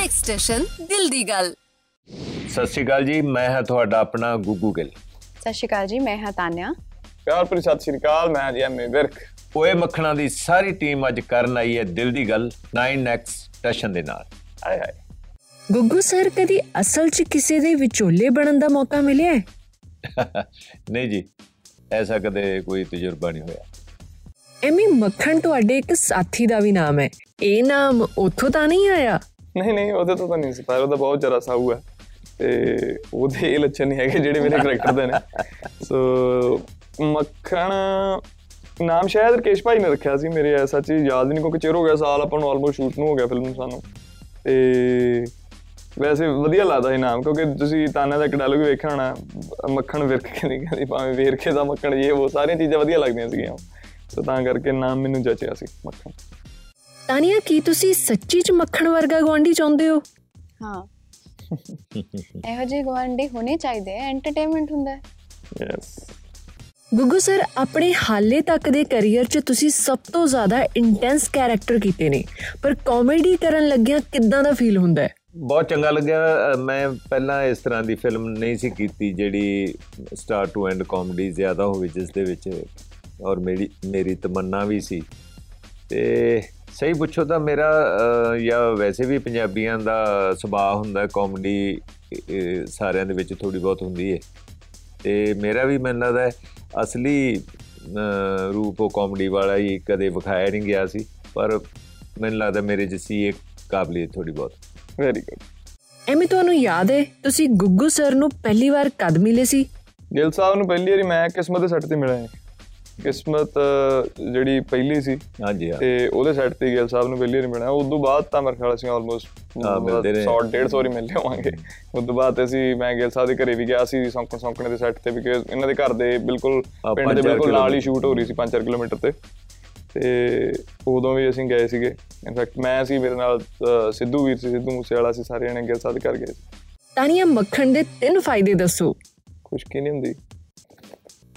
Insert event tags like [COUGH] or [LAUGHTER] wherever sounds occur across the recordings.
Next station ਦਿਲ ਦੀ ਗੱਲ ਸਤਿ ਸ਼੍ਰੀ ਅਕਾਲ ਜੀ ਮੈਂ ਹਾਂ ਤੁਹਾਡਾ ਆਪਣਾ ਗੁੱਗੂ ਗਿੱਲ। ਸਤਿ ਸ਼੍ਰੀ ਅਕਾਲ ਜੀ ਮੈਂ ਹਾਂ ਤਾਨਿਆ। ਪਿਆਰ ਭਰੀ ਸਤਿ ਸ਼੍ਰੀ ਅਕਾਲ ਮੈਂ ਜੀ ਐਮਏ ਵਿਰਕ। ਓਏ ਮੱਖਣਾ ਦੀ ਸਾਰੀ ਟੀਮ ਅੱਜ ਕਰਨ ਆਈ ਹੈ ਦਿਲ ਦੀ ਗੱਲ 9x ਸਟੇਸ਼ਨ ਦੇ ਨਾਲ। ਹਾਏ ਹਾਏ। ਗੁੱਗੂ ਸਰ ਕਦੀ ਅਸਲ 'ਚ ਕਿਸੇ ਦੇ ਵਿਚੋਲੇ ਬਣਨ ਦਾ ਮੌਕਾ ਮਿਲਿਆ ਹੈ? [LAUGHS] ਨਹੀਂ ਜੀ ਐਸਾ ਕਦੇ ਕੋਈ ਤਜਰਬਾ ਨਹੀਂ ਹੋਇਆ। ਐਮੀ ਮੱਖਣ ਤੁਹਾਡੇ ਇੱਕ ਸਾਥੀ ਦਾ ਵੀ ਨਾਮ ਹੈ। ਇਹ ਨਾਮ ਉੱਥੋਂ ਤਾਂ ਨਹੀਂ ਆਇਆ? ਨਹੀਂ ਨਹੀਂ, ਉਹਦੇ ਤੋਂ ਤਾਂ ਨਹੀਂ ਸੀ, ਪਰ ਉਹਦਾ ਬਹੁਤ ਜਰਾ ਸਾਊ ਹੈ ਤੇ ਉਹਦੇ ਇਹ ਲੱਛਣ ਨਹੀਂ ਹੈਗੇ ਜਿਹੜੇ ਮੇਰੇ ਕਰੈਕਟਰ ਦੇ ਨੇ। ਸੋ ਮੱਖਣ, ਨਾਮ ਸ਼ਾਇਦ ਰਕੇਸ਼ ਭਾਈ ਨੇ ਰੱਖਿਆ ਸੀ ਮੇਰੇ, ਐਸਾ ਚੀਜ਼ ਯਾਦ ਨਹੀਂ, ਕਿਉਂਕਿ ਚਿਰ ਹੋ ਗਿਆ, ਸਾਲ ਆਪਾਂ ਨੂੰ ਆਲਮੋਸਟ ਸ਼ੂਟ ਨੂੰ ਹੋ ਗਿਆ ਫਿਲਮ ਨੂੰ ਸਾਨੂੰ। ਤੇ ਵੈਸੇ ਵਧੀਆ ਲੱਗਦਾ ਇਹ ਨਾਮ, ਕਿਉਂਕਿ ਤੁਸੀਂ ਤਾਨਾ ਦਾ ਇੱਕ ਡਾਇਲੋਗ ਵੇਖਿਆ ਹੋਣਾ, ਮੱਖਣ ਵਿਰਕ ਕੇ ਨਹੀਂ ਕਹਿੰਦੀ, ਭਾਵੇਂ ਵੇਰਕੇ ਦਾ ਮੱਖਣ, ਇਹ ਉਹ ਸਾਰੀਆਂ ਚੀਜ਼ਾਂ ਵਧੀਆ ਲੱਗਦੀਆਂ ਸੀਗੀਆਂ। ਸੋ ਤਾਂ ਕਰਕੇ ਨਾਮ ਮੈਨੂੰ ਜਚਿਆ ਸੀ, ਮੱਖਣ। ਤਾਨੀਆ ਕੀ ਤੁਸੀਂ ਸੱਚੀ 'ਚ ਮੱਖਣ ਵਰਗਾ ਗਵਾਂਢੀ ਚਾਹੁੰਦੇ ਹੋ? ਹਾਂ। [LAUGHS] ਇਹੋ ਜਿਹੇ ਗਵਾਂਢੀ ਹੋਣੇ ਚਾਹੀਦੇ ਐ ਐਂਟਰਟੇਨਮੈਂਟ ਹੁੰਦਾ ਹੈ। ਯੈਸ ਗੁੱਗੂ ਸਰ ਆਪਣੇ ਹਾਲੇ ਤੱਕ ਦੇ ਕੈਰੀਅਰ 'ਚ ਤੁਸੀਂ ਸਭ ਤੋਂ ਜ਼ਿਆਦਾ ਇੰਟੈਂਸ ਕੈਰੈਕਟਰ ਕੀਤੇ ਨੇ ਪਰ ਕਾਮੇਡੀ ਕਰਨ ਲੱਗਿਆਂ ਕਿੱਦਾਂ ਦਾ ਫੀਲ ਹੁੰਦਾ ਹੈ? ਬਹੁਤ ਚੰਗਾ ਲੱਗਿਆ। ਮੈਂ ਪਹਿਲਾਂ ਇਸ ਤਰ੍ਹਾਂ ਦੀ ਫਿਲਮ ਨਹੀਂ ਸੀ ਕੀਤੀ ਜਿਹੜੀ ਸਟਾਰਟ ਟੂ ਐਂਡ ਕਾਮੇਡੀ ਜ਼ਿਆਦਾ ਹੋਵੇ ਜਿਸ ਦੇ ਵਿੱਚ ਔਰ ਮੇਰੀ ਮੇਰੀ ਤਮੰਨਾ ਵੀ ਸੀ। ਤੇ ਸਹੀ ਪੁੱਛੋ ਤਾਂ ਮੇਰਾ ਜਾਂ ਵੈਸੇ ਵੀ ਪੰਜਾਬੀਆਂ ਦਾ ਸੁਭਾਅ ਹੁੰਦਾ ਕਾਮੇਡੀ ਸਾਰਿਆਂ ਦੇ ਵਿੱਚ ਥੋੜੀ ਬਹੁਤ ਹੁੰਦੀ ਹੈ ਤੇ ਮੇਰਾ ਵੀ ਮੈਨੂੰ ਲੱਗਦਾ ਹੈ ਅਸਲੀ ਰੂਪ ਉਹ ਕਾਮੇਡੀ ਵਾਲਾ ਹੀ ਕਦੇ ਵਿਖਾਇਆ ਨਹੀਂ ਗਿਆ ਸੀ ਪਰ ਮੈਨੂੰ ਲੱਗਦਾ ਮੇਰੇ 'ਚ ਸੀ ਇੱਕ ਕਾਬਲੀਅਤ ਥੋੜੀ ਬਹੁਤ। ਵੈਰੀ ਗੁੱਡ ਐਵੇਂ ਤੁਹਾਨੂੰ ਯਾਦ ਹੈ ਤੁਸੀਂ ਗੁੱਗੂ ਸਰ ਨੂੰ ਪਹਿਲੀ ਵਾਰ ਕਦ ਮਿਲੇ ਸੀ? ਗਿੱਲ ਸਾਹਿਬ ਨੂੰ ਪਹਿਲੀ ਵਾਰੀ ਮੈਂ ਕਿਸਮਤ ਦੇ ਸੈੱਟ ਤੇ ਮਿਲਿਆ ਹਾਂ ਕਿਸਮਤ ਜਿਹੜੀ ਪਹਿਲੀ ਸੀ। ਹਾਂਜੀ ਹਾਂ। ਤੇ ਉਹਦੇ ਸੈੱਟ ਤੇ ਗਿੱਲ ਸਾਹਿਬ ਨੂੰ ਪਹਿਲੀ ਵਾਰੀ ਮਿਲਿਆ। ਉਸ ਤੋਂ ਬਾਅਦ ਤਾਂ ਮੇਰੇ ਖਿਆਲ ਅਸੀਂ ਆਲਮੋਸਟ ਹਾਂ, ਮਿਲਦੇ ਰਹੇ। 100 150 ਵਾਰੀ ਮਿਲ ਹੋਵਾਂਗੇ ਉਸ ਤੋਂ ਬਾਅਦ ਅਸੀਂ ਮੈਂ ਗਿੱਲ ਸਾਹਿਬ ਦੇ ਘਰੇ ਵੀ ਗਿਆ ਸੀ ਸੌਂਕਣ ਸੌਂਕਣੇ ਦੇ ਸੈੱਟ ਤੇ ਵੀ ਕਿ ਇਹਨਾਂ ਦੇ ਘਰ ਦੇ ਬਿਲਕੁਲ ਹਾਂ, ਪਿੰਡ ਦੇ ਬਿਲਕੁਲ ਨਾਲ ਹੀ। ਸ਼ੂਟ ਹੋ ਰਹੀ ਸੀ 5-4 ਕਿਲੋਮੀਟਰ ਤੇ। ਤੇ ਉਦੋਂ ਵੀ ਅਸੀਂ ਗਏ ਸੀਗੇ। ਇਨਫੈਕਟ ਮੈਂ ਸੀ ਮੇਰੇ ਨਾਲ ਸਿੱਧੂ ਵੀਰ ਸੀ ਸਿੱਧੂ ਮੂਸੇ ਵਾਲਾ ਸੀ ਸਾਰੇ ਜਣੇ ਗਿੱਲ ਸਾਹਿਬ ਦੇ ਘਰ ਗਏ ਸੀ। ਤਾਨੀਆ ਮੱਖਣ ਦੇ ਤਿੰਨ ਫਾਇਦੇ ਦੱਸੋ। ਖੁਸ਼ਕੀ ਨਹੀਂ ਹੁੰਦੀ।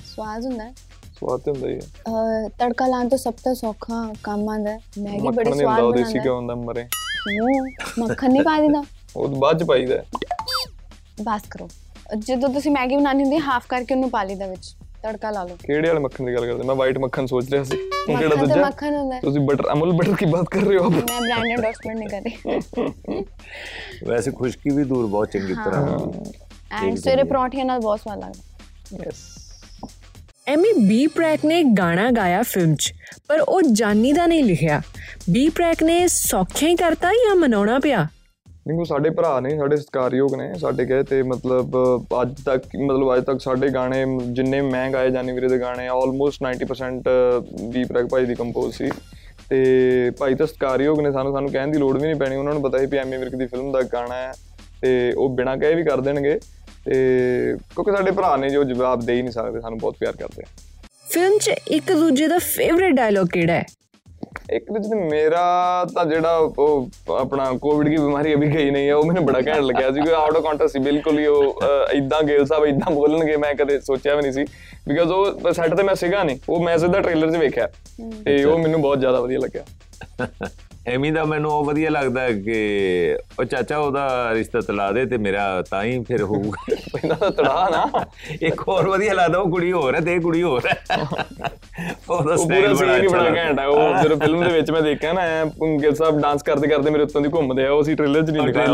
ਸਵਾਦ ਹੁੰਦਾ। ਹੈ ਸਵਾਦ ਹੁੰਦਾ ਹੀ ਹੈ ਤੜਕਾ ਲਾਉਣ ਤੋਂ ਸਭ ਤੋਂ ਸੌਖਾ ਕੰਮ ਆਂਦਾ ਮੈਗੀ ਬੜੀ ਮੱਖਣ ਨਹੀਂ ਹੁੰਦਾ ਸਵਾਦ ਉਹ ਦੇਸੀ ਬਣਾਉਂਦਾ ਘਿਓ ਹੁੰਦਾ ਮਰੇ? ਕਿਉਂ ਮੱਖਣ ਨਹੀਂ ਪਾ ਦਿੰਦਾ। [LAUGHS] ਉਹ ਤੋਂ ਬਾਅਦ ਚ ਪਾਈਦਾ। ਬਸ ਕਰੋ। ਜਦੋਂ ਤੁਸੀਂ ਮੈਗੀ ਬਣਾਉਣੀ ਹੁੰਦੀ ਹੈ ਹਾਫ ਕਰਕੇ ਉਹਨੂੰ ਪਾ ਲਈਦਾ ਵਿੱਚ। ਤੜਕਾ ਲਾ ਲਓ। ਕਿਹੜੇ ਵਾਲੇ ਮੱਖਣ ਦੀ ਗੱਲ ਕਰਦੇ? ਮੈਂ ਵਾਈਟ ਮੱਖਣ ਸੋਚ ਰਿਹਾ ਸੀ। ਉਹ ਕਿਹੜਾ ਦੂਜਾ? ਮੱਖਣ ਹੁੰਦਾ ਤੁਸੀਂ ਬਟਰ ਅਮੁਲ ਬਟਰ ਕੀ ਬਾਤ ਕਰ ਰਹੇ ਹੋ ਆਪ? ਮੈਂ ਬ੍ਰਾਂਡ ਐਂਡੋਰਸਮੈਂਟ ਨਹੀਂ ਕਰ ਰਹੀ। [LAUGHS] ਵੈਸੇ ਖੁਸ਼ਕੀ ਵੀ ਦੂਰ ਬਹੁਤ ਚੰਗੀ ਤਰ੍ਹਾਂ ਐਂਡ ਸਵੇਰੇ ਪਰੌਂਠੀਆਂ ਨਾਲ ਬਹੁਤ ਸਵਾਦ ਲੱਗਦਾ। ਯੈਸ ਐਮੀ ਬੀ ਪ੍ਰੈਕ ਨੇ ਗਾਣਾ ਗਾਇਆ ਫਿਲਮ 'ਚ ਪਰ ਉਹ ਜਾਨੀ ਦਾ ਨਹੀਂ ਲਿਖਿਆ। ਬੀ ਪ੍ਰੈਕ ਨੇ ਸੌਖਿਆ ਹੀ ਕਰਤਾ ਜਾਂ ਮਨਾਉਣਾ ਪਿਆ? ਨਿੰਗੂ ਸਾਡੇ ਭਰਾ ਨੇ ਸਾਡੇ ਸਤਿਕਾਰਯੋਗ ਨੇ ਸਾਡੇ ਕਹੇ ਤੇ ਮਤਲਬ ਅਹ, ਅੱਜ ਤੱਕ ਮਤਲਬ ਅੱਜ ਤੱਕ ਸਾਡੇ ਗਾਣੇ ਜਿੰਨੇ ਮੈਂ ਗਾਏ ਜਾਨੀ ਵੀਰੇ ਦੇ ਗਾਣੇ ਆਲਮੋਸਟ 90% ਵੀ ਪ੍ਰੈਕ ਭਾਈ ਦੀ ਕੰਪੋਜ਼ ਸੀ। ਤੇ ਭਾਈ ਤਾਂ ਸਤਿਕਾਰਯੋਗ ਨੇ ਸਾਨੂੰ ਸਾਨੂੰ ਕਹਿਣ ਦੀ ਲੋੜ ਵੀ ਨਹੀਂ ਪੈਣੀ। ਉਹਨਾਂ ਨੂੰ ਪਤਾ ਸੀ ਵੀ ਐਮਏ ਵਿਰਕ ਦੀ ਫਿਲਮ ਦਾ ਗਾਣਾ ਹੈ ਤੇ ਉਹ ਬਿਨਾਂ ਕਹੇ ਵੀ ਕਰ ਦੇਣਗੇ। ਤੇ ਕਿਉਂਕਿ ਸਾਡੇ ਭਰਾ ਨੇ ਜੋ ਜਵਾਬ ਦੇ ਹੀ ਨਹੀਂ ਸਕਦੇ ਸਾਨੂੰ ਬਹੁਤ ਪਿਆਰ ਕਰਦੇ ਆ। ਫਿਲਮ 'ਚ ਇੱਕ ਦੂਜੇ ਦਾ ਫੇਵਰਿਟ ਡਾਇਲੋਗ ਕਿਹੜਾ ਹੈ? ਇੱਕ ਵਿੱਚ ਤੇ ਮੇਰਾ ਤਾਂ ਜਿਹੜਾ ਉਹ ਆਪਣਾ ਕੋਵਿਡ ਦੀ ਬਿਮਾਰੀ ਅਭੀ ਗਈ ਨਹੀਂ ਹੈ ਉਹ ਮੈਨੂੰ ਬੜਾ ਘੈਂਟ ਲੱਗਿਆ ਸੀ ਕਿ ਆਊਟ ਆਫ ਕੰਟੈਕਟ ਸੀ ਬਿਲਕੁਲ ਹੀ ਉਹ ਇਦਾਂ ਗੇਲ ਸਾਹਿਬ ਇਦਾਂ ਬੋਲਣਗੇ ਮੈਂ ਕਦੇ ਸੋਚਿਆ ਵੀ ਨਹੀਂ ਸੀ ਬਿਕਾਜ਼ ਉਹ ਸੈੱਟ ਤੇ ਮੈਂ ਸੀਗਾ ਨਹੀਂ ਉਹ ਮੈਂ ਸਿੱਧਾ ਟ੍ਰੇਲਰ 'ਚ ਵੇਖਿਆ ਤੇ ਉਹ ਮੈਨੂੰ ਬਹੁਤ ਜ਼ਿਆਦਾ ਵਧੀਆ ਲੱਗਿਆ। [LAUGHS] ਐਮੀ ਦਾ ਮੈਨੂੰ ਉਹ ਵਧੀਆ ਲੱਗਦਾ ਹੈ ਕਿ ਉਹ ਚਾਚਾ ਉਹਦਾ ਰਿਸ਼ਤਾ ਤਲਾ ਦੇ ਤੇ ਮੇਰਾ ਤਾਂ ਹੀ ਫਿਰ ਹੋਊਗਾ। ਇਹਨਾਂ ਦਾ ਤੜਾ ਨਾ। ਇੱਕ ਹੋਰ ਵਧੀਆ ਲੱਗਦਾ ਉਹ ਕੁੜੀ ਹੋਰ ਹੈ ਤੇ ਕੁੜੀ ਹੋਰ ਹੈ। ਉਹਦਾ ਉਹ ਸਟਾਈਲ ਪੂਰਾ ਬੜਾ ਸੀਨ ਹੀ ਬੜਾ ਅੱਛਾ ਘੈਂਟ ਹੈ ਉਹ ਜਦੋਂ ਫਿਲਮ ਦੇ ਵਿੱਚ ਮੈਂ ਦੇਖਿਆ ਨਾ ਗਿਲ ਸਾਹਿਬ ਡਾਂਸ ਕਰਦੇ ਕਰਦੇ ਮੇਰੇ ਉੱਤੋਂ ਦੀ ਘੁੰਮਦੇ ਆ ਉਹ ਸੀ ਟ੍ਰੇਲਰ 'ਚ ਨਹੀਂ ਦਿਖਾਇਆ।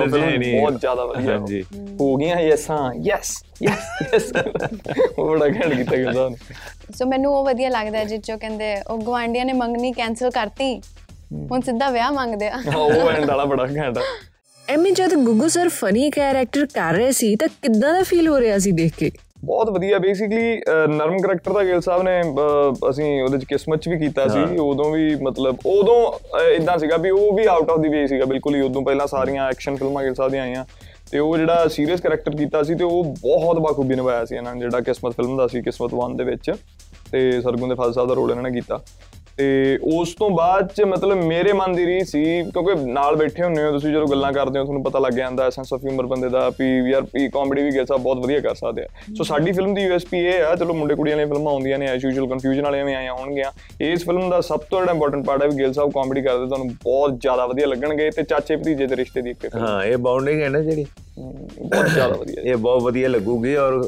ਬਹੁਤ ਜ਼ਿਆਦਾ ਵਧੀਆ। ਹਾਂਜੀ। ਹੋ ਗਈਆਂ ਯੈਸਾਂ ਯੈਸ ਯੈਸ ਯੈਸ ਉਹ ਬੜਾ ਘੈਂਟ ਕੀਤਾ ਗਿਲ ਸਾਹਿਬ ਨੇ। ਸੋ ਮੈਨੂੰ ਉਹ ਵਧੀਆ ਲੱਗਦਾ ਜਿੱਚੋ ਕਹਿੰਦੇ ਉਹ ਗਵਾਂਡੀਆਂ ਨੇ ਮੰਗਣੀ ਕੈਨਸਲ ਕਰਤੀ। ਹੁਣ ਸਿੱਧਾ ਵਿਆਹ ਮੰਗਦੇ ਆ। ਹਾਂ, ਉਹ ਐਂਡ ਵਾਲਾ ਬੜਾ ਘੈਂਟ ਆ। ਐਮੀ ਜਦ ਗੁੱਗੂ ਸਰ ਫਨੀ ਕੈਰੈਕਟਰ ਕਰ ਰਹੇ ਸੀ ਤਾਂ ਕਿੱਦਾਂ ਦਾ ਫੀਲ ਹੋ ਰਿਹਾ ਸੀ ਦੇਖ ਕੇ? ਬਹੁਤ ਵਧੀਆ ਬੇਸਿਕਲੀ ਨਰਮ ਕਰੈਕਟਰ ਦਾ ਗਿਲ ਸਾਹਿਬ ਨੇ ਅਸੀਂ ਉਹਦੇ ਚ ਕਿਸਮਤ ਚ ਵੀ ਕੀਤਾ ਸੀ ਉਦੋਂ ਵੀ ਮਤਲਬ ਉਦੋਂ ਇਦਾਂ ਸੀਗਾ ਵੀ ਉਹ ਵੀ ਆਊਟ ਆਫ ਦੀ ਵੇ ਸੀਗਾ ਬਿਲਕੁਲ ਹੀ। ਉਦੋਂ ਪਹਿਲਾਂ ਸਾਰੀਆਂ ਐਕਸ਼ਨ ਫਿਲਮਾਂ ਗਿਲ ਸਾਹਿਬ ਦੀਆਂ ਆਈਆਂ ਤੇ ਉਹ ਜਿਹੜਾ ਸੀਰੀਅਸ ਕਰੈਕਟਰ ਕੀਤਾ ਸੀ ਤੇ ਉਹ ਬਹੁਤ ਬਾਖੂਬੀ ਨਿਭਾਇਆ ਸੀ ਇਹਨਾਂ ਨੇ ਜਿਹੜਾ ਕਿਸਮਤ ਫਿਲਮ ਦਾ ਸੀ ਕਿਸਮਤ 1 ਦੇ ਵਿੱਚ ਤੇ ਸਰਗੁਣ ਦੇ ਫਾਦਰ ਸਾਹਿਬ ਦਾ ਰੋਲ ਇਹਨਾਂ ਨੇ ਕੀਤਾ। ਤੇ ਉਸ ਤੋਂ ਬਾਅਦ ਚ ਮਤਲਬ ਮੇਰੇ ਮਨ ਦੀ ਰੀ ਸੀ ਕਿਉਂਕਿ ਨਾਲ ਬੈਠੇ ਹੁੰਨੇ ਹੋ ਤੁਸੀਂ ਜਦੋਂ ਗੱਲਾਂ ਕਰਦੇ ਹੋ ਤੁਹਾਨੂੰ ਪਤਾ ਲੱਗ ਜਾਂਦਾ ਸੈਂਸ ਆਫ ਹਿਊਮਰ ਬੰਦੇ ਦਾ ਵੀ ਯਾਰ ਵੀ ਕਾਮੇਡੀ ਵੀ ਗੈਸਾ ਬਹੁਤ ਵਧੀਆ ਕਰ ਸਕਦੇ ਆ। ਸੋ ਸਾਡੀ ਫਿਲਮ ਦੀ ਯੂਐਸਪੀ ਇਹ ਆ ਚਲੋ ਮੁੰਡੇ ਕੁੜੀਆਂ ਵਾਲੀਆਂ ਫਿਲਮਾਂ ਆਉਂਦੀਆਂ ਨੇ ਐਸ ਯੂਜੂਅਲ ਕਨਫਿਊਜ਼ਨ ਵਾਲੀਆਂ ਵੀ ਆਈਆਂ ਹੋਣਗੀਆਂ। ਇਸ ਫਿਲਮ ਦਾ ਸਭ ਤੋਂ ਜਿਹੜਾ ਇੰਪੋਰਟੈਂਟ ਪਾਰਟ ਹੈ ਵੀ ਗਿੱਲ ਸਾਹਿਬ ਕਾਮੇਡੀ ਕਰਦੇ ਤੁਹਾਨੂੰ ਬਹੁਤ ਜ਼ਿਆਦਾ ਵਧੀਆ ਲੱਗਣਗੇ ਤੇ ਚਾਚੇ ਭਤੀਜੇ ਦੇ ਰਿਸ਼ਤੇ ਦੀ ਇੱਕ ਹਾਂ। ਇਹ ਬਾਉਂਡਿੰਗ ਹੈ ਨਾ ਜਿਹੜੀ? ਬਹੁਤ ਜ਼ਿਆਦਾ ਵਧੀਆ। ਇਹ ਬਹੁਤ ਵਧੀਆ ਲੱਗੂਗੀ ਔਰ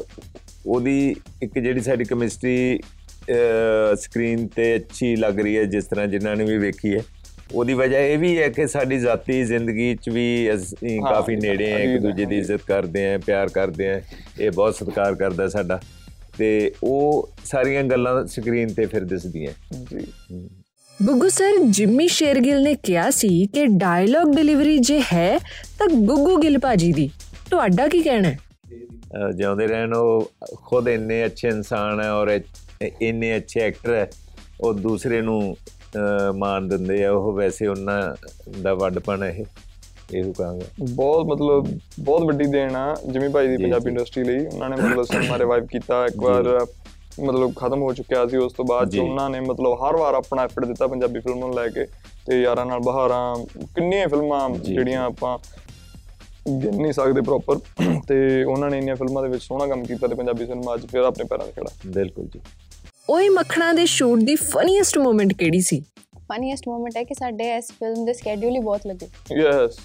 ਉਹਦੀ ਇੱਕ ਜਿਹੜੀ ਸਾਡੀ ਕੈਮਿਸਟਰੀ ਸਕਰੀਨ ਤੇ ਅੱਛੀ ਲੱਗ ਰਹੀ ਹੈ ਜਿਸ ਤਰ੍ਹਾਂ ਜਿਨ੍ਹਾਂ ਨੇ ਵੀ ਵੇਖੀ ਹੈ। ਉਹਦੀ ਵਜ੍ਹਾ ਇਹ ਵੀ ਹੈ ਕਿ ਸਾਡੀ ਜ਼ਾਤੀ ਜ਼ਿੰਦਗੀ 'ਚ ਵੀ ਅਸੀਂ ਕਾਫੀ ਨੇੜੇ ਆ ਇੱਕ ਦੂਜੇ ਦੀ ਇੱਜ਼ਤ ਕਰਦੇ ਆ ਪਿਆਰ ਕਰਦੇ ਆ ਇਹ ਬਹੁਤ ਸਤਿਕਾਰ ਕਰਦਾ ਸਾਡਾ। ਤੇ ਉਹ ਸਾਰੀਆਂ ਗੱਲਾਂ ਸਕਰੀਨ ਤੇ ਫਿਰ ਦਿਸਦੀਆਂ ਜੀ। ਗੁੱਗੂ ਸਰ ਜਿੰਮੀ ਸ਼ੇਰਗਿੱਲ ਨੇ ਕਿਹਾ ਸੀ ਕਿ ਡਾਇਲੌਗ ਡਿਲੀਵਰੀ ਜੇ ਹੈ ਤਾਂ ਗੁੱਗੂ ਗਿੱਲ ਭਾਜੀ ਦੀ। ਤੁਹਾਡਾ ਕੀ ਕਹਿਣਾ ਹੈ? ਜਿਉਂਦੇ ਰਹਿਣ ਉਹ ਖੁਦ ਇੰਨੇ ਅੱਛੇ ਇਨਸਾਨ ਹੈ ਔਰ ਇੰਨੇ ਅੱਛੇ ਐਕਟਰ ਹੈ ਉਹ ਦੂਸਰੇ ਨੂੰ ਮਾਣ ਦਿੰਦੇ ਆ ਉਹ ਵੈਸੇ ਉਹਨਾਂ ਦਾ ਵੱਡਪਣ ਹੈ ਇਹ ਇਹੋ ਕਹਾਂਗਾ ਬਹੁਤ ਮਤਲਬ ਬਹੁਤ ਵੱਡੀ ਦੇਣ ਆ ਜਿਮੀ ਭਾਈ ਦੀ ਪੰਜਾਬੀ। ਇੰਡਸਟਰੀ ਲਈ ਉਹਨਾਂ ਨੇ ਮਤਲਬ ਸਿਨੇਮਾ ਰਿਵਾਈਵ ਕੀਤਾ ਇੱਕ ਵਾਰ ਮਤਲਬ ਖਤਮ ਹੋ ਚੁੱਕਿਆ ਸੀ ਉਸ ਤੋਂ ਬਾਅਦ। ਉਹਨਾਂ ਨੇ ਮਤਲਬ ਹਰ ਵਾਰ ਆਪਣਾ ਐਫਰਟ ਦਿੱਤਾ ਪੰਜਾਬੀ ਫਿਲਮ ਨੂੰ ਲੈ ਕੇ ਤੇ ਯਾਰਾਂ ਨਾਲ ਬਹਾਰਾਂ ਕਿੰਨੀਆਂ ਫਿਲਮਾਂ। ਜਿਹੜੀਆਂ ਆਪਾਂ ਗਿਣ ਨਹੀਂ ਸਕਦੇ ਪ੍ਰੋਪਰ ਤੇ ਉਹਨਾਂ ਨੇ ਇੰਨੀਆਂ ਫਿਲਮਾਂ ਦੇ ਵਿੱਚ ਸੋਹਣਾ ਕੰਮ ਕੀਤਾ ਤੇ ਪੰਜਾਬੀ ਸਿਨੇਮਾ ਅੱਜ ਫਿਰ ਆਪਣੇ ਪੈਰਾਂ ਤੇ ਖੜਾ ਬਿਲਕੁਲ ਜੀ ਓਏ ਮੱਖਣਾ ਦੇ ਸ਼ੂਟ ਦੀ ਫਨੀਐਸਟ ਮੂਮੈਂਟ ਕਿਹੜੀ ਸੀ? ਫਨੀਐਸਟ ਮੂਮੈਂਟ ਹੈ ਕਿ ਸਾਡੇ ਇਸ ਫਿਲਮ ਦੇ ਸਕੇਡਿਊਲ ਹੀ ਬਹੁਤ ਲੱਗੇ। ਯੈਸ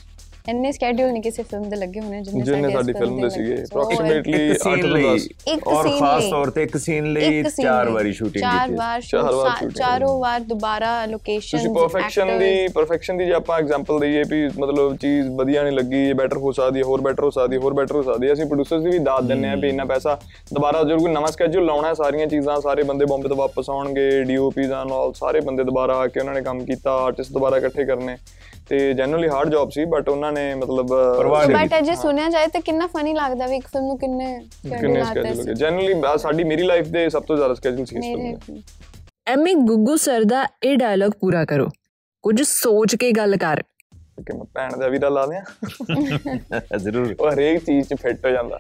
ਇੰਨੇ ਸਕੇਡਿਊਲ ਨਹੀਂ ਕਿਸੇ ਫਿਲਮ ਦੇ ਲੱਗੇ ਹੋਣੇ ਜਿੰਨੇ ਜਿੰਨੇ ਸਾਡੀ ਫਿਲਮ ਦੇ। ਸੀਗੇ ਅਪਰੋਕਸੀਮੇਟਲੀ ਇੱਕ 8 ਸੀਨ ਤੋਂ ਲਈ। 10 ਇੱਕ ਔਰ scene ਖਾਸ। ਤੌਰ ਤੇ ਇੱਕ ਸੀਨ ਲਈ ਚਾਰ। ਵਾਰੀ ਸ਼ੂਟਿੰਗ ਚਾਰ ਕੀਤੀ ਵਾਰ ਚਾਰ ਵਾਰ ਚਾਰੋਂ ਵਾਰ ਦੁਬਾਰਾ ਲੋਕੇਸ਼ਨ ਤੁਸੀਂ ਪਰਫੈਕਸ਼ਨ ਦੀ ਪਰਫੈਕਸ਼ਨ ਦੀ ਜੇ ਆਪਾਂ ਐਗਜ਼ਾਮਪਲ ਦਈਏ ਵੀ ਮਤਲਬ ਚੀਜ਼ ਵਧੀਆ ਨਹੀਂ ਲੱਗੀ ਇਹ ਬੈਟਰ ਹੋ ਸਕਦੀ ਹੈ ਹੋਰ ਬੈਟਰ ਹੋ ਸਕਦੀ ਹੈ ਹੋਰ ਬੈਟਰ ਹੋ ਸਕਦੀ ਹੈ ਅਸੀਂ ਪ੍ਰੋਡਿਊਸਰਸ ਦੀ ਵੀ ਦਾਤ ਦਿੰਨੇ ਆ ਵੀ ਇੰਨਾ ਪੈਸਾ ਦੁਬਾਰਾ ਜਦੋਂ ਕੋਈ ਨਵਾਂ ਸਕੇਜੂਲ ਲਾਉਣਾ ਹੈ ਸਾਰੀਆਂ ਚੀਜ਼ਾਂ ਸਾਰੇ ਬੰਦੇ ਬੰਬੇ ਤੋਂ ਵਾਪਸ ਆਉਣਗੇ ਡੀਓਪੀਜ਼ ਐਂਡ ਆਲ ਸਾਰੇ ਬੰਦੇ ਦੁਬਾਰਾ ਆ ਕੇ ਉਹਨਾਂ ਨੇ ਕੰਮ ਕੀਤਾ ਆਰਟਿਸਟ ਦੁਬਾਰਾ ਇਕੱਠੇ ਕਰਨੇ। ਤੇ ਜਨਰਲੀ ਹਾਰਡ ਜੌਬ ਸੀ ਬਟ ਉਹਨਾਂ ਨੇ ਮਤਲਬ ਬਟ ਜੇ ਸੁਣਿਆ ਜਾਏ ਤਾਂ ਕਿੰਨਾ ਫਨੀ ਲੱਗਦਾ ਵੀ ਇੱਕ ਫਿਲਮ ਨੂੰ ਕਿੰਨੇ ਕਿੰਨੇ ਸਕੇਜੂਲ ਜਨਰਲੀ ਸਾਡੀ ਮੇਰੀ ਲਾਈਫ ਦੇ ਸਭ ਤੋਂ ਜ਼ਿਆਦਾ ਸਕੇਜੂਲ ਸੀ ਇਸ ਫਿਲਮ ਐਮੀ ਗੁੱਗੂ ਸਰ ਦਾ ਇਹ ਡਾਇਲੌਗ ਪੂਰਾ ਕਰੋ। ਕੁਝ ਸੋਚ ਕੇ ਗੱਲ ਕਰ। ਕਿ ਮੈਂ ਭੈਣ ਦਾ ਵੀਰਾ ਲਾ ਦਿਆਂ। [LAUGHS] ਜ਼ਰੂਰ। ਉਹ ਹਰੇਕ ਚੀਜ਼ 'ਚ ਫਿੱਟ ਹੋ ਜਾਂਦਾ।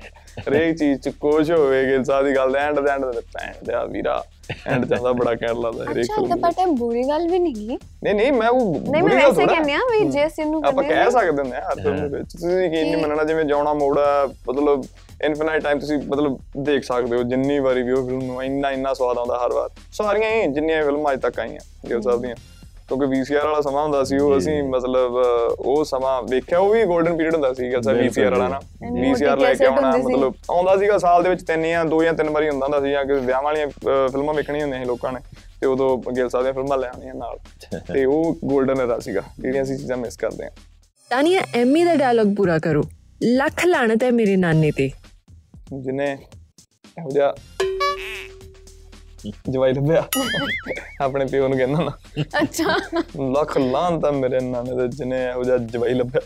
ਹਰੇਕ ਚੀਜ਼ 'ਚ ਕੁਝ ਹੋਵੇ ਗਿਲ ਸਾਹਿਬ ਦੀ ਗੱਲ ਐਂਡ ਦੇ ਐਂਡ ਤੇ ਭੈਣ ਦਾ ਵੀਰਾ ਐਂਡ ਜਾਂਦਾ ਬੜਾ ਕਹਿਣ ਲੱਗਦਾ ਹਰੇਕ ਅੱਛਾ ਤਾਂ ਇਹ ਬੁਰੀ ਗੱਲ ਵੀ ਨਹੀਂ ਨਹੀਂ ਨਹੀਂ ਮੈਂ ਉਹ ਨਹੀਂ ਮੈਂ ਥੋੜ੍ਹਾ। ਕਹਿੰਦੀ ਆ ਵੀ ਜੇ ਅਸੀਂ ਨੂੰ ਆਪਾਂ ਕਹਿ ਸਕਦੇ ਹੁੰਦੇ ਆ ਹਰ ਦੇ ਵਿੱਚ। ਤੁਸੀਂ ਯਕੀਨ ਨਹੀਂ ਮੰਨਣਾ ਜਿਵੇਂ ਜਾਉਣਾ ਮੋੜਾ ਮਤਲਬ ਇਨਫਿਨਾਈਟ ਟਾਈਮ ਤੁਸੀਂ ਮਤਲਬ ਦੇਖ ਸਕਦੇ ਹੋ ਜਿੰਨੀ ਵਾਰੀ ਵੀ ਉਹ ਫਿਲਮ ਨੂੰ ਇੰਨਾ ਇੰਨਾ ਸਵਾਦ ਆਉਂਦਾ ਹਰ ਵਾਰ। ਸਾਰੀਆਂ ਹੀ ਜਿੰਨੀਆਂ ਫਿਲਮਾਂ ਅੱਜ ਤੱਕ ਆਈਆਂ ਗਿਲ ਸਾਹਿਬ ਦੀਆਂ। ਕਿਉਂਕਿ VCR ਵਾਲਾ ਸਮਾਂ ਹੁੰਦਾ ਸੀ ਉਹ ਅਸੀਂ। ਮਤਲਬ ਉਹ ਸਮਾਂ ਵੇਖਿਆ ਉਹ ਵੀ 골ਡਨ ਪੀਰੀਅਡ ਹੁੰਦਾ ਸੀ ਗਿਲ ਸਾਹਿਬ ਬਿਲਕੁਲ, VCR ਵਾਲਾ ਨਾ। ਮੋਟੀ ਲੈ ਕੇ ਆਉਣਾ ਸੀ। ਮਤਲਬ ਆਉਂਦਾ ਸੀਗਾ ਸਾਲ ਦੇ ਵਿੱਚ ਤਿੰਨ ਜਾਂ ਦੋ ਜਾਂ ਤਿੰਨ ਵਾਰੀ ਹੁੰਦਾ ਹੁੰਦਾ ਸੀ ਜਾਂ ਕਿ ਵਿਆਹ ਵਾਲੀਆਂ ਫਿਲਮਾਂ ਵੇਖਣੀਆਂ ਹੁੰਦੀਆਂ ਸੀ ਲੋਕਾਂ ਨੇ ਤੇ ਉਦੋਂ ਗਿਲ ਸਾਹਿਬ ਦੀਆਂ ਫਿਲਮਾਂ ਲੈ ਆਉਣੀਆਂ ਨਾਲ। [LAUGHS] ਤੇ ਉਹ 골ਡਨ era ਸੀਗਾ ਜਿਹੜੀਆਂ ਅਸੀਂ ਚੀਜ਼ਾਂ ਮਿਸ ਕਰਦੇ ਹਾਂ। ਤਾਨੀਆ ਐਮੀ ਦਾ ਡਾਇਲੌਗ ਪੂਰਾ ਕਰੋ। ਲੱਖ ਲਾਣਤ ਹੈ ਮੇਰੇ ਨਾਨੇ ਤੇ। ਜਿਹਨੇ ਇਹੋ ਜਿਹਾ ਜਵਾਈ ਲੱਭਿਆ ਆਪਣੇ ਪਿਓ ਨੂੰ ਕਹਿੰਦਾ ਨਾ। ਅੱਛਾ। ਲੱਖ ਲਾਂ ਤਾਂ ਮੇਰੇ ਨਾਨੇ ਦੇ ਜਿਹਨੇ ਇਹੋ ਜਿਹਾ ਜਵਾਈ ਲੱਭਿਆ।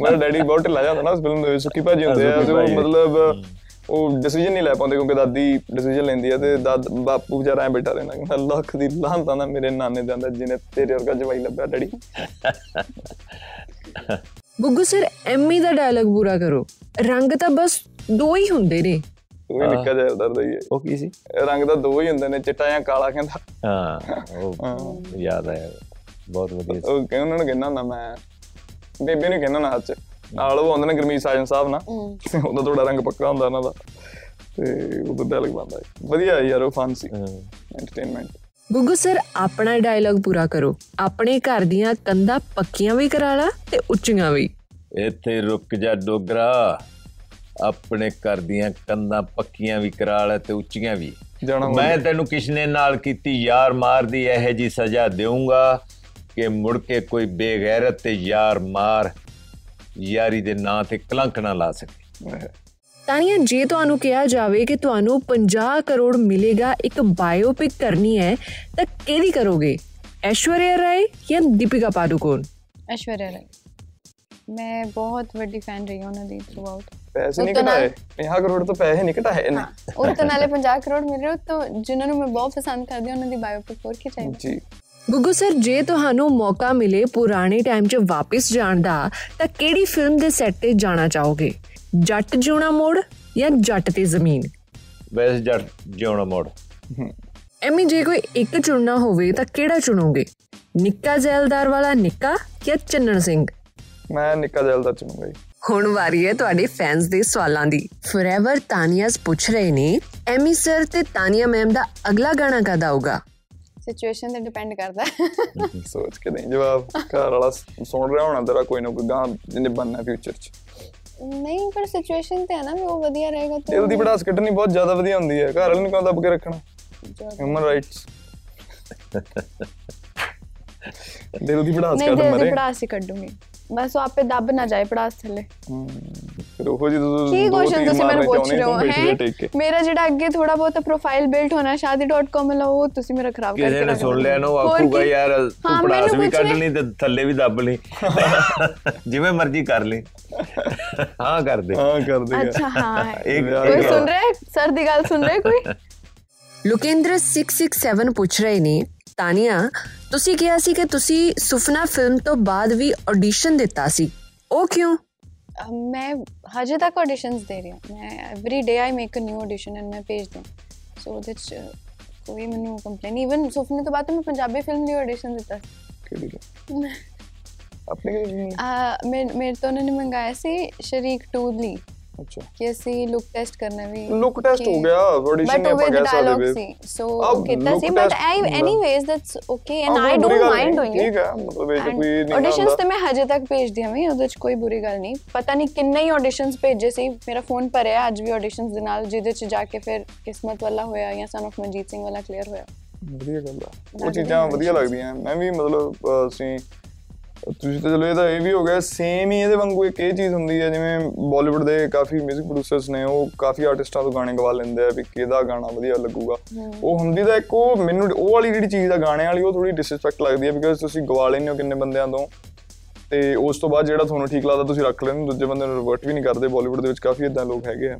ਮੇਰਾ ਡੈਡੀ ਬਹੁਤ ਢਿੱਲਾ ਜਾਂਦਾ ਨਾ ਉਸ ਫਿਲਮ ਦੇ ਵਿੱਚ ਸੁੱਕੀ ਭਾਜੀ ਹੁੰਦੇ ਆ ਤੇ ਉਹ। ਮਤਲਬ ਉਹ ਡਿਸੀਜਨ ਨਹੀਂ ਲੈ ਪਾਉਂਦੇ ਕਿਉਂਕਿ ਦਾਦੀ ਡਿਸੀਜਨ ਲੈਂਦੀ ਆ ਤੇ ਦਾਦ ਬਾਪੂ ਵਿਚਾਰਾ ਐ ਬੈਠਾ ਰਹਿੰਦਾ ਕਿ ਲੱਖ ਦੀ ਲਾਂ ਤਾਂ ਨਾ ਮੇਰੇ ਨਾਨੇ ਦੇ ਅੰਦਰ ਜਿਹਨੇ ਤੇਰੇ ਵਰਗਾ ਜਵਾਈ ਲੱਭਿਆ ਡੈਡੀ। ਗੁੱਗੂ ਸਰ ਐਮੀ ਦਾ ਡਾਇਲੌਗ ਪੂਰਾ ਕਰੋ। ਰੰਗ ਤਾਂ ਬਸ ਦੋ ਹੀ ਹੁੰਦੇ ਨੇ। ਉਹ ਵੀ ਨਿੱਕਾ ਜਿਹਾ ਦਰਦ ਹੀ ਹੈ। ਉਹ ਕੀ ਸੀ? ਰੰਗ ਤਾਂ ਦੋ ਹੀ ਹੁੰਦੇ ਨੇ ਚਿੱਟਾ ਜਾਂ ਕਾਲਾ ਕਹਿੰਦਾ। ਹਾਂ ਉਹ ਯਾਦ ਆਇਆ। ਬਹੁਤ ਵਧੀਆ। ਉਹ ਕਹਿੰਦਾ ਉਹਨਾਂ ਨੂੰ ਕਹਿੰਦਾ ਹੁੰਦਾ ਮੈਂ ਬੇਬੇ ਨੂੰ ਕਹਿੰਦਾ ਨਾ ਹੱਥ ਨਾਲ ਉਹ ਆਉਂਦੇ ਨੇ ਗਰਮੀਤ ਸਾਜਨ ਸਾਹਿਬ ਨਾਲ ਉਹਦਾ ਥੋੜਾ ਰੰਗ ਪੱਕਾ ਹੁੰਦਾ ਉਹਨਾਂ ਦਾ। ਤੇ ਉਦੋਂ ਡਾਇਲੌਗ ਬੰਦਾ ਵਧੀਆ ਯਾਰ ਉਹ ਫਨ ਸੀ। ਐਂਟਰਟੇਨਮੈਂਟ ਗੁੱਗੂ ਸਰ ਆਪਣਾ ਡਾਇਲੌਗ ਪੂਰਾ ਕਰੋ। ਆਪਣੇ ਘਰ ਦੀਆਂ ਕੰਧਾਂ ਪੱਕੀਆਂ ਵੀ ਕਰਾ ਲਾ ਤੇ ਉੱਚੀਆਂ ਵੀ। ਇੱਥੇ ਰੁਕ ਜਾ ਡੋਗਰਾ। ਆਪਣੇ ਘਰ ਦੀਆਂ ਕੰਧਾਂ ਪੱਕੀਆਂ ਵੀ ਕਰਾ ਲੈ ਤੇ ਉੱਚੀਆਂ ਵੀ। ਮੈਂ ਤੈਨੂੰ ਕਿਸ਼ਨੇ ਨਾਲ ਕੀਤੀ ਯਾਰ ਮਾਰ ਦੀ ਇਹੋ ਜੀ ਸਜ਼ਾ ਦੇਵਾਂਗਾ ਕਿ ਮੁੜ ਕੇ ਕੋਈ ਬੇਗੈਰਤ ਤੇ ਯਾਰ ਮਾਰ ਯਾਰੀ ਦੇ ਨਾਂ ਤੇ ਕਲੰਕ ਨਾ ਲਾ ਸਕੇ। ਤਾਨੀਆ ਜੇ ਤੁਹਾਨੂੰ ਕਿਹਾ ਜਾਵੇ ਕਿ ਤੁਹਾਨੂੰ 50 ਕਰੋੜ ਮਿਲੇਗਾ ਇੱਕ ਬਾਇਓਪਿਕ ਕਰਨੀ ਹੈ ਤਾਂ ਕਿਹਦੀ ਕਰੋਗੇ? ਐਸ਼ਵਰਿਆ ਰਾਏ ਜਾਂ ਦੀਪਿਕਾ ਪਾਦੂਕੋਨ ਐਸ਼ਵਰਿਆ ਰਾਏ। ਮੈਂ ਬਹੁਤ ਵੱਡੀ ਫੈਨ ਰਹੀ ਹਾਂ ਉਹਨਾਂ ਦੀ ਥਰੂ ਆਊਟ ਪੈਸੇ ਨਹੀਂ ਉਹ ਤਾਂ ਘਟਾਏ 50 ਕਰੋੜ ਤੋਂ ਪੈਸੇ ਨਹੀਂ ਘਟਾਏ ਇਹਨੇ। ਉਹ ਤਾਂ ਨਾਲੇ 50 ਕਰੋੜ ਮਿਲ ਰਹੇ ਤਾਂ ਜਿਨ੍ਹਾਂ ਨੂੰ ਮੈਂ ਬਹੁਤ ਪਸੰਦ ਕਰਦੀ ਹਾਂ ਉਹਨਾਂ ਦੀ ਬਾਇਓਪਿਕ ਹੋਰ ਕੀ ਚਾਹੀਦਾ? ਜੀ। ਗੁੱਗੂ ਸਰ ਜੇ ਤੁਹਾਨੂੰ ਮੌਕਾ ਮਿਲੇ ਪੁਰਾਣੇ ਟਾਈਮ 'ਚ ਵਾਪਸ ਜਾਣ ਦਾ ਤਾਂ ਕਿਹੜੀ ਫਿਲਮ ਦੇ ਸੈੱਟ ਤੇ ਜਾਣਾ ਚਾਹੋਗੇ? ਜੱਟ ਜਿਉਣਾ ਮੋੜ ਜਾਂ ਜੱਟ ਤੇ ਜ਼ਮੀਨ? ਵੈਸੇ ਜੱਟ ਜਿਉਣਾ ਮੋੜ। ਐਮੀ ਜੇ ਕੋਈ ਇੱਕ ਚੁਣਨਾ ਹੋਵੇ ਤਾਂ ਕਿਹੜਾ ਚੁਣੋਗੇ? ਨਿੱਕਾ ਜ਼ੈਲਦਾਰ ਵਾਲਾ ਨਿੱਕਾ ਜਾਂ ਚੰਨਣ ਸਿੰਘ? ਮੈਂ ਨਿੱਕਾ ਜੈਲਦਾਰ ਚੁਣੂੰਗਾ ਜੀ। ਹੁਣ ਵਾਰੀ ਹੈ ਤੁਹਾਡੇ ਫੈਨਸ ਦੇ ਸਵਾਲਾਂ ਦੀ। ਫੋਰਐਵਰ ਤਾਨੀਆਸ ਪੁੱਛ ਰਹੇ ਨੇ ਐਮੀ ਸਰ ਤੇ ਤਾਨੀਆ ਮੈਮ ਦਾ ਅਗਲਾ ਗਾਣਾ ਕਦ ਆਊਗਾ ਸਿਚੁਏਸ਼ਨ ਤੇ ਡਿਪੈਂਡ ਕਰਦਾ। ਹੈ। [LAUGHS] ਸੋਚ ਕੇ ਨਹੀਂ ਜਵਾਬ ਘਰ ਵਾਲਾ ਸੁਣ ਰਿਹਾ ਹੋਣਾ ਤੇਰਾ ਕੋਈ ਨਾ ਕੋਈ ਗਾਂ ਜਿਹਨੇ ਬਣਨਾ ਫਿਊਚਰ 'ਚ। ਨਹੀਂ ਪਰ ਸਿਚੁਏਸ਼ਨ ਤੇ ਹੈ ਨਾ ਵੀ ਉਹ ਵਧੀਆ ਰਹੇਗਾ ਤਾਂ ਦਿਲ ਦੀ ਪੜਾਸ ਕੱਢਣੀ ਬਹੁਤ ਜ਼ਿਆਦਾ ਵਧੀਆ ਹੁੰਦੀ ਹੈ। ਘਰ ਵਾਲੇ ਨੂੰ ਕਿਉਂ ਦੱਬ ਕੇ ਰੱਖਣਾ? ਹਿਊਮਨ ਰਾਈਟਸ [LAUGHS] ਦਿਲ ਦੀ ਨਹੀਂ ਕੱਢ ਦਿਲ ਦੀ ਮਰੇ? ਪੜਾਸ ਹੀ ਕੱਢੂੰਗੀ। ਬਸ ਉਹ ਆਪੇ ਦੱਬ ਨਾ ਜਾਏ ਪੜਾਸ ਥੱਲੇ ਹਮ, ਫਿਰ ਉਹੋ ਜੀ ਤੁਸੀਂ ਕੀ ਦੋ ਕੁਐਸਚਨ ਤੀਰ ਤੁਸੀਂ ਮੈਨੂੰ ਮਾਰਨੇ ਪੁੱਛ ਚਾਹੁੰਦੇ ਰਹੇ ਹੋ ਹੋ ਬੈਠੇ ਜਿਹੇ ਟੇਕ ਕੇ ਹੈ ਮੇਰਾ ਜਿਹੜਾ ਅੱਗੇ ਥੋੜਾ ਬਹੁਤ ਪ੍ਰੋਫਾਈਲ ਬਿਲਡ ਹੋਣਾ shaadi.com ਵਾਲਾ ਉਹ ਤੁਸੀਂ ਮੇਰਾ ਖਰਾਬ ਕਰਕੇ ਕਿਸੇ ਨੇ ਰੱਖ ਸੁਣ ਦਿਓ। ਲਿਆ ਨਾ ਉਹ ਹੋਰ ਆਖੂਗਾ ਕੀ? ਯਾਰ ਹਾਂ, ਤੂੰ ਪੜਾਸ ਮੈਨੂੰ ਵੀ ਪੁੱਛ ਕੱਢ ਰਹੇ- ਲਈ ਤੇ ਥੱਲੇ ਵੀ ਦੱਬ ਲਈ ਜਿਵੇਂ ਮਰਜ਼ੀ ਕਰ ਲਈ ਹਾਂ ਕਰ ਦੇ ਹਾਂ ਕਰ ਦੇਗਾ ਅੱਛਾ ਹਾਂ ਇੱਕ- ਕੋਈ ਇੱਕ- ਸੁਣ ਰਿਹਾ ਹੈ? ਸਰ ਦੀ ਗੱਲ ਸੁਣ ਰਿਹਾ ਹੈ ਕੋਈ ਲੁਕੇਂਦਰ 667 ਪੁੱਛ ਰਹੇ ਨੇ ਤਾਨੀਆ ਤੁਸੀਂ ਕਿਹਾ ਸੀ ਕਿ ਤੁਸੀਂ ਸੁਫਨਾ ਫਿਲਮ ਤੋਂ ਬਾਅਦ ਵੀ ਆਡੀਸ਼ਨ ਦਿੱਤਾ ਸੀ। ਉਹ ਕਿਉਂ? ਮੈਂ ਹਜੇ ਤੱਕ ਆਡੀਸ਼ਨਸ ਦੇ ਰਹੀ ਹਾਂ। ਮੈਂ every day I make a new audition and ਮੈਂ ਭੇਜਦੀ ਹਾਂ। ਸੋ ਉਹਦੇ ਚ ਕੋਈ ਮੈਨੂੰ ਕੰਪਲੇਨ ਇਵਨ ਸੁਪਨੇ ਤੋਂ ਬਾਅਦ ਮੈਂ ਪੰਜਾਬੀ ਫਿਲਮ ਲਈ ਆਡੀਸ਼ਨ ਦਿੱਤਾ। ਸੀ ਕਿਹੜੀ? ਆਪਣੀ ਮੇਰੇ ਤੋਂ ਉਹਨਾਂ ਨੇ ਮੰਗਾਇਆ ਸੀ ਸ਼ਰੀਕ 2 ਲਈ ਅੱਛਾ ਕਿ ਅਸੀਂ ਲੁੱਕ ਟੈਸਟ ਕਰਨਾ ਵੀ Look test ਹੋ ਗਿਆ, audition ਬਟ ਨਹੀਂ ਆਪਾਂ ਵਿਦ ਕਹਿ ਸਕਦੇ ਡਾਇਲੌਗ ਵੀ। ਸੀ ਸੋ ਆਹ, ਉਹ ਕੀਤਾ look ਸੀ ਬਟ test ਆਈ ਹੁੰਦਾ। ਐਨੀਵੇਜ਼ ਦੈਟਸ ਓਕੇ ਐਂਡ ਆਹ, ਆਈ ਕੋਈ ਬੁਰੀ ਡੋਨਟ ਗੱਲ ਮਾਈਂਡ ਨਹੀਂ, ਡੂਇੰਗ ਇਟ ਠੀਕ ਹੈ ਮਤਲਬ ਇਹ 'ਚ ਕੋਈ ਨਹੀਂ ਆਡੀਸ਼ਨਸ ਤੇ ਮੈਂ ਹਜੇ ਤੱਕ ਭੇਜਦੀ ਹਾਂ ਵੀ ਉਹਦੇ ਚ ਕੋਈ ਬੁਰੀ ਗੱਲ ਨਹੀਂ ਪਤਾ ਨਹੀਂ ਕਿੰਨੇ ਹੀ ਆਡੀਸ਼ਨਸ ਭੇਜੇ ਸੀ ਮੇਰਾ ਫੋਨ ਭਰਿਆ ਅੱਜ ਵੀ ਆਡੀਸ਼ਨਸ ਦੇ ਨਾਲ ਜਿਹਦੇ ਚ ਜਾ ਕੇ ਫਿਰ ਕਿਸਮਤ ਵਾਲਾ ਹੋਇਆ ਜਾਂ ਸਨ ਆਫ ਮਨਜੀਤ ਸਿੰਘ ਵਾਲਾ ਕਲੀਅਰ ਹੋਇਆ ਵਧੀਆ ਗੱਲ ਆ ਉਹ ਲੱਗਦੀਆਂ ਚੀਜ਼ਾਂ ਵਧੀਆ auditions। ਲੱਗਦੀਆਂ ਮੈਂ ਵੀ ਮਤਲਬ ਅਹ, ਅਸੀਂ ਤੁਸੀਂ ਤਾਂ ਚਲੋ ਇਹਦਾ ਇਹ ਵੀ ਹੋ ਗਿਆ ਸੇਮ ਹੀ ਇਹਦੇ ਵਾਂਗੂ ਇੱਕ ਇਹ ਚੀਜ਼ ਹੁੰਦੀ ਹੈ ਜਿਵੇਂ ਬਾਲੀਵੁੱਡ ਦੇ ਕਾਫੀ 뮤직 ਪ੍ਰੋਡਿਊਸਰਸ ਨੇ ਉਹ ਕਾਫੀ ਆਰਟਿਸਟਾਂ ਤੋਂ ਗਾਣੇ ਗਵਾ ਲੈਂਦੇ ਆ ਵੀ ਕਿਹਦਾ ਗਾਣਾ ਵਧੀਆ ਲੱਗੂਗਾ। ਉਹ ਹੁੰਦੀ ਤਾਂ ਇੱਕ ਉਹ ਮੈਨੂੰ ਉਹ ਵਾਲੀ ਜਿਹੜੀ ਚੀਜ਼ ਆ ਗਾਣੇ ਵਾਲੀ ਉਹ ਥੋੜੀ ਡਿਸਰੈਸਪੈਕਟ ਲੱਗਦੀ ਹੈ ਬਿਕਾਜ਼ ਤੁਸੀਂ ਗਵਾ ਲੈਂਦੇ ਹੋ ਕਿੰਨੇ ਬੰਦਿਆਂ ਤੋਂ। ਤੇ ਉਸ ਤੋਂ ਬਾਅਦ ਜਿਹੜਾ ਤੁਹਾਨੂੰ ਠੀਕ ਲੱਗਦਾ ਤੁਸੀਂ ਰੱਖ ਲੈਂਦੇ ਦੂਜੇ ਬੰਦੇ ਨੂੰ ਰਿਵਰਟ ਵੀ ਨਹੀਂ ਕਰਦੇ ਬਾਲੀਵੁੱਡ ਦੇ ਵਿੱਚ ਕਾਫੀ ਇਦਾਂ ਲੋਕ ਹੈਗੇ ਆ।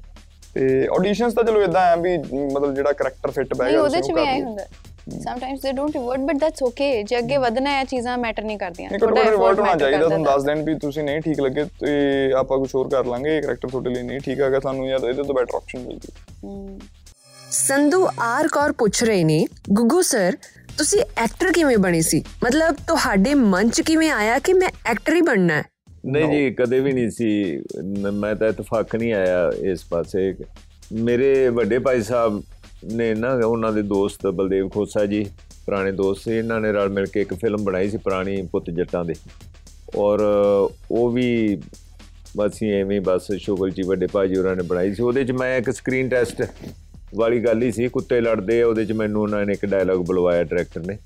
ਤੇ ਆਡੀਸ਼ਨਸ ਤਾਂ ਚਲੋ ਇਦਾਂ ਆ ਵੀ ਮਤਲਬ ਜਿਹੜਾ ਕਰੈਕਟਰ ਫਿੱਟ ਗਿਆ ਉਹਦੇ ਚ ਵੀ ਲਓ। ਹੁੰਦਾ। Sometimes they don't revert but that's okay ਜੇ ਅੱਗੇ ਵਧਣਾ ਹੈ ਚੀਜ਼ਾਂ ਮੈਟਰ ਨਹੀਂ ਕਰਦੀਆਂ। ਤੁਹਾਡਾ ਰਿਵਰਟ ਹੋਣਾ matter ਚਾਹੀਦਾ ਤੁਹਾਨੂੰ ਦੱਸ ਦੇਣ ਵੀ ਤੁਸੀਂ ਨਹੀਂ ਠੀਕ ਲੱਗੇ ਤੇ ਆਪਾਂ ਕੁਝ ਹੋਰ ਕਰ ਲਾਂਗੇ ਇਹ ਕੈਰੈਕਟਰ ਤੁਹਾਡੇ ਲਈ ਨਹੀਂ ਠੀਕ ਹੈਗਾ ਸਾਨੂੰ ਯਾਰ ਇਹਦੇ ਤੋਂ ਬੈਟਰ ਆਪਸ਼ਨ ਮਿਲ ਹਮ। ਸੰਧੂ ਆਰ ਕੌਰ ਪੁੱਛ ਰਹੇ ਨੇ ਗੁੱਗੂ ਸਰ ਤੁਸੀਂ ਐਕਟਰ ਕਿਵੇਂ ਬਣੇ ਸੀ? ਮਤਲਬ ਤੁਹਾਡੇ ਮਨ 'ਚ ਕਿਵੇਂ ਆਇਆ ਕਿ ਮੈਂ ਐਕਟਰ ਹੀ ਬਣਨਾ ਹੈ? ਨਹੀਂ ਜੀ ਕਦੇ ਵੀ ਨਹੀਂ ਸੀ। ਮੈਂ ਤਾਂ ਇਤਫਾਕ ਨਹੀਂ ਆਇਆ ਇਸ ਪਾਸੇ। ਮੇਰੇ ਵੱਡੇ ਭਾਈ ਸਾਹਿਬ ਨੇ ਨਾ ਉਹਨਾਂ ਦੇ ਦੋਸਤ ਬਲਦੇਵ ਖੋਸਾ ਜੀ, ਪੁਰਾਣੇ ਦੋਸਤ ਸੀ, ਇਹਨਾਂ ਨੇ ਰਲ ਮਿਲ ਕੇ ਇੱਕ ਫਿਲਮ ਬਣਾਈ ਸੀ ਪੁਰਾਣੀ ਪੁੱਤ ਜੱਟਾਂ ਦੇ। ਔਰ ਉਹ ਵੀ ਬਸ ਹੀ ਐਵੇਂ ਹੀ ਬਸ ਸ਼ੁਗਲ ਜੀ ਵੱਡੇ ਭਾਜੀ ਉਹਨਾਂ ਨੇ ਬਣਾਈ ਸੀ। ਉਹਦੇ 'ਚ ਮੈਂ ਇੱਕ ਸਕਰੀਨ ਟੈਸਟ ਵਾਲੀ ਗੱਲ ਹੀ ਸੀ, ਕੁੱਤੇ ਲੜਦੇ ਆ, ਉਹਦੇ 'ਚ ਮੈਨੂੰ ਉਹਨਾਂ ਨੇ ਇੱਕ ਡਾਇਲੌਗ ਬੁਲਵਾਇਆ ਡਾਇਰੈਕਟਰ ਨੇ।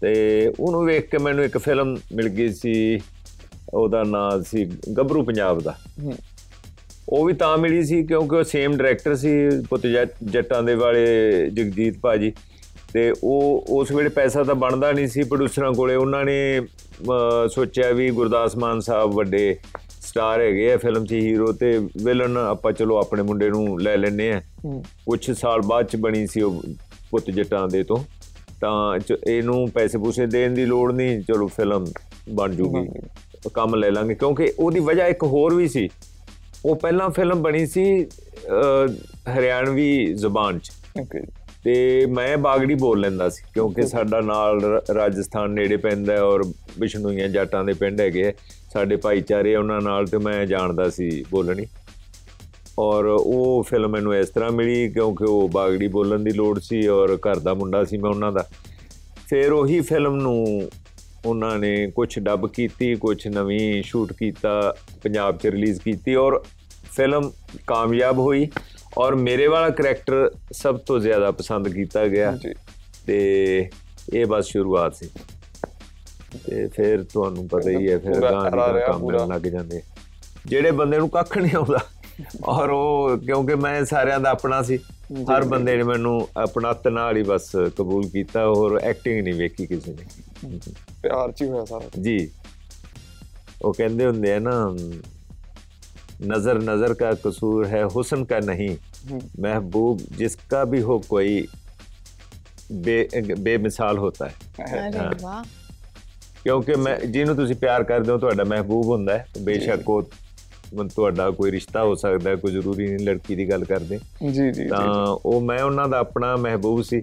ਤੇ ਉਹਨੂੰ ਵੇਖ ਕੇ ਮੈਨੂੰ ਇੱਕ ਫਿਲਮ ਮਿਲ ਗਈ ਸੀ, ਉਹਦਾ ਨਾਮ ਸੀ ਗੱਭਰੂ ਪੰਜਾਬ ਦਾ। ਉਹ ਵੀ ਤਾਂ ਮਿਲੀ ਸੀ ਕਿਉਂਕਿ ਉਹ ਸੇਮ ਡਾਇਰੈਕਟਰ ਸੀ ਪੁੱਤ ਜੱਟ- ਦੇ ਵਾਲੇ ਜਗਜੀਤ ਭਾਜੀ। ਤੇ ਉਹ ਉਸ ਵੇਲੇ ਪੈਸਾ ਤਾਂ ਬਣਦਾ ਨਹੀਂ ਸੀ ਪ੍ਰੋਡਿਊਸਰਾਂ ਕੋਲੇ। ਉਹਨਾਂ ਨੇ ਸੋਚਿਆ ਵੀ ਗੁਰਦਾਸ ਮਾਨ ਸਾਹਿਬ ਵੱਡੇ ਸਟਾਰ ਹੈਗੇ ਆ ਫਿਲਮ 'ਚ ਹੀਰੋ ਤੇ ਵਿਲਨ ਆਪਾਂ ਚਲੋ ਆਪਣੇ ਮੁੰਡੇ ਨੂੰ ਲੈ ਲੈਨੇ ਆ। ਕੁਝ ਸਾਲ ਬਾਅਦ ਚ ਬਣੀ ਸੀ ਉਹ ਪੁੱਤ ਜੱਟਾਂ ਦੇ ਤੋਂ। ਤਾਂ ਇਹਨੂੰ ਪੈਸੇ ਪੂਸੇ ਦੇਣ ਦੀ ਲੋੜ ਨਹੀਂ ਚਲੋ ਫਿਲਮ ਬਣ ਜੂਗੀ। ਕੰਮ ਲੈ ਲਾਂਗੇ। ਕਿਉਂਕਿ ਉਹਦੀ ਵਜ੍ਹਾ ਇੱਕ ਹੋਰ ਵੀ ਸੀ। ਉਹ ਪਹਿਲਾਂ ਫਿਲਮ ਬਣੀ ਸੀ ਹਰਿਆਣਵੀ ਜ਼ੁਬਾਨ 'ਚ। ਓਕੇ ਤੇ ਮੈਂ ਬਾਗੜੀ ਬੋਲ ਲੈਂਦਾ ਸੀ ਕਿਉਂਕਿ ਸਾਡਾ ਨਾਲ ਰਾਜਸਥਾਨ ਨੇੜੇ ਪੈਂਦਾ ਔਰ ਬਿਸ਼ਨੂਈਆਂ ਜੱਟਾਂ ਦੇ ਪਿੰਡ ਹੈਗੇ। ਸਾਡੇ ਭਾਈਚਾਰੇ ਉਹਨਾਂ ਨਾਲ ਤੇ ਮੈਂ ਜਾਣਦਾ ਸੀ ਬੋਲਣੀ। ਔਰ ਉਹ ਫਿਲਮ ਮੈਨੂੰ ਇਸ ਤਰ੍ਹਾਂ ਮਿਲੀ ਕਿਉਂਕਿ ਉਹ ਬਾਗੜੀ ਬੋਲਣ ਦੀ ਲੋੜ ਸੀ ਔਰ ਘਰ ਦਾ ਮੁੰਡਾ ਸੀ ਮੈਂ ਉਹਨਾਂ ਦਾ। ਫਿਰ ਉਹੀ ਫਿਲਮ ਨੂੰ ਉਹਨਾਂ ਨੇ ਕੁਝ ਡੱਬ ਕੀਤੀ ਕੁਝ ਨਵੀਂ ਸ਼ੂਟ ਕੀਤਾ ਪੰਜਾਬ 'ਚ ਰਿਲੀਜ਼ ਕੀਤੀ ਔਰ ਫਿਲਮ ਕਾਮਯਾਬ ਹੋਈ ਔਰ ਮੇਰੇ ਵਾਲਾ ਕਰੈਕਟਰ ਸਭ ਤੋਂ ਜ਼ਿਆਦਾ ਪਸੰਦ ਕੀਤਾ ਗਿਆ। ਤੇ ਇਹ ਬਸ ਸ਼ੁਰੂਆਤ ਸੀ। ਤੇ ਫਿਰ ਤੁਹਾਨੂੰ ਪਤਾ ਹੀ ਹੈ ਫਿਰ ਪੂਰਾ ਗਾਂ ਹਰਾ ਰਿਹਾ, ਕੰਮ ਲੱਗ ਜਾਂਦੇ। ਜਿਹੜੇ ਬੰਦੇ ਨੂੰ ਕੱਖ ਨਹੀਂ ਆਉਂਦਾ ਔਰ ਉਹ ਕਿਉਂਕਿ ਮੈਂ ਸਾਰਿਆਂ ਦਾ ਆਪਣਾ ਸੀ ਹਰ ਬੰਦੇ ਨੇ ਮੈਨੂੰ ਆਪਣਾਤ ਨਾਲ ਹੀ ਬਸ ਕਬੂਲ ਕੀਤਾ ਔਰ ਐਕਟਿੰਗ ਨਹੀਂ ਵੇਖੀ ਕਿਸੇ ਨੇ। ਪਿਆਰ ਚ ਹੀ ਹੋਇਆ ਸਾਰਾ। ਜੀ। ਉਹ ਕਹਿੰਦੇ ਹੁੰਦੇ ਆ ਨਾ नजर नजर का कसूर है हुस्न का नहीं महबूब जिसका भी हो कोई ਬੇ ਬੇਮਿਸਾਲ ਹੁੰਦਾ ਹੈ ਅਰੇ ਵਾਹ ਕਿਉਂਕਿ ਮੈਂ ਜਿਹਨੂੰ ਤੁਸੀਂ ਪਿਆਰ ਕਰਦੇ ਹੋ ਤੁਹਾਡਾ ਮਹਿਬੂਬ ਹੁੰਦਾ ਹੈ ਬੇਸ਼ੱਕ ਉਹ ਮਨ ਤੁਹਾਡਾ ਕੋਈ ਰਿਸ਼ਤਾ ਹੋ ਸਕਦਾ ਹੈ ਕੋਈ ਜ਼ਰੂਰੀ ਨਹੀਂ ਲੜਕੀ ਦੀ ਗੱਲ ਕਰਦੇ ਜੀ ਜੀ ਤਾਂ ਉਹ ਮੈਂ ਉਹਨਾਂ ਦਾ ਆਪਣਾ ਮਹਿਬੂਬ ਸੀ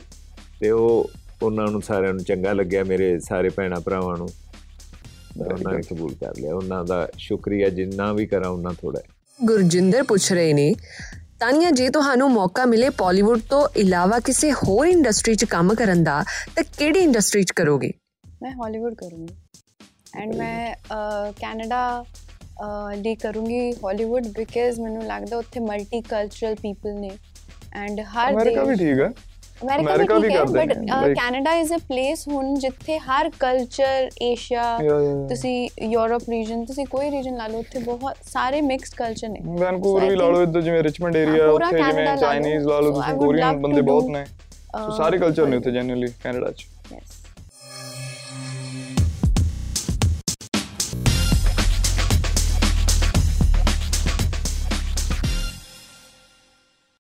ਤੇ ਉਹ ਉਹਨਾਂ ਨੂੰ ਸਾਰਿਆਂ ਨੂੰ ਚੰਗਾ ਲੱਗਿਆ ਮੇਰੇ ਸਾਰੇ ਭੈਣਾ ਭਰਾਵਾਂ ਨੂੰ ਤੇ ਉਹਨਾਂ ਨੇ ਕਬੂਲ ਕਰ ਲਿਆ ਉਹਨਾਂ ਦਾ ਸ਼ੁਕਰੀਆ ਜਿੰਨਾ ਵੀ ਕਰਾਂ ਉਹਨਾਂ ਥੋੜਾ। ਗੁਰਜਿੰਦਰ ਪੁੱਛ ਰਹੇ ਨੇ ਤਾਨੀਆ ਜੇ ਤੁਹਾਨੂੰ ਮੌਕਾ ਮਿਲੇ ਪਾਲੀਵੁੱਡ ਤੋਂ ਇਲਾਵਾ ਕਿਸੇ ਹੋਰ ਇੰਡਸਟਰੀ 'ਚ ਕੰਮ ਕਰਨ ਦਾ ਤਾਂ ਕਿਹੜੀ ਇੰਡਸਟਰੀ 'ਚ ਕਰੋਗੇ? ਮੈਂ ਹਾਲੀਵੁੱਡ ਕਰੂੰਗੀ। ਐਂਡ ਮੈਂ ਕੈਨੇਡਾ ਲਈ ਕਰੂੰਗੀ ਹਾਲੀਵੁੱਡ ਬਿਕਾਜ਼ ਮੈਨੂੰ ਲੱਗਦਾ ਉੱਥੇ ਮਲਟੀ ਕਲਚਰਲ ਪੀਪਲ ਨੇ। ਐਂਡ ਹਰ ਅਮਰੀਕਾ ਵੀ ਠੀਕ ਹੈ। ਅਮਰੀਕਾ ਵੀ ਕਰਦੇ but Canada is a place ਹੁਣ ਜਿੱਥੇ ਹਰ ਕਲਚਰ ਏਸ਼ੀਆ. ਤੁਸੀਂ ਯੂਰਪ ਰੀਜਨ ਤੁਸੀਂ ਕੋਈ ਰੀਜਨ ਲਾ ਲਓ ਉੱਥੇ ਬਹੁਤ ਸਾਰੇ ਮਿਕਸਡ ਕਲਚਰ ਨੇ। ਵੈਨਕੂਵਰ ਵੀ ਲਾ ਲਓ ਇੱਧਰ ਜਿਵੇਂ ਰਿਚਮੰਡ ਏਰੀਆ ਉੱਥੇ ਜਿਵੇਂ। ਚਾਈਨੀਜ਼ ਲਾ ਲਓ। ਤੁਸੀਂ ਕੋਰੀਅਨ ਬੰਦੇ ਬਹੁਤ ਨੇ। ਸੋ ਸਾਰੇ ਕਲਚਰ ਨੇ ਉੱਥੇ ਜੈਨੂਅਲੀ ਕੈਨੇਡਾ 'ਚ। yes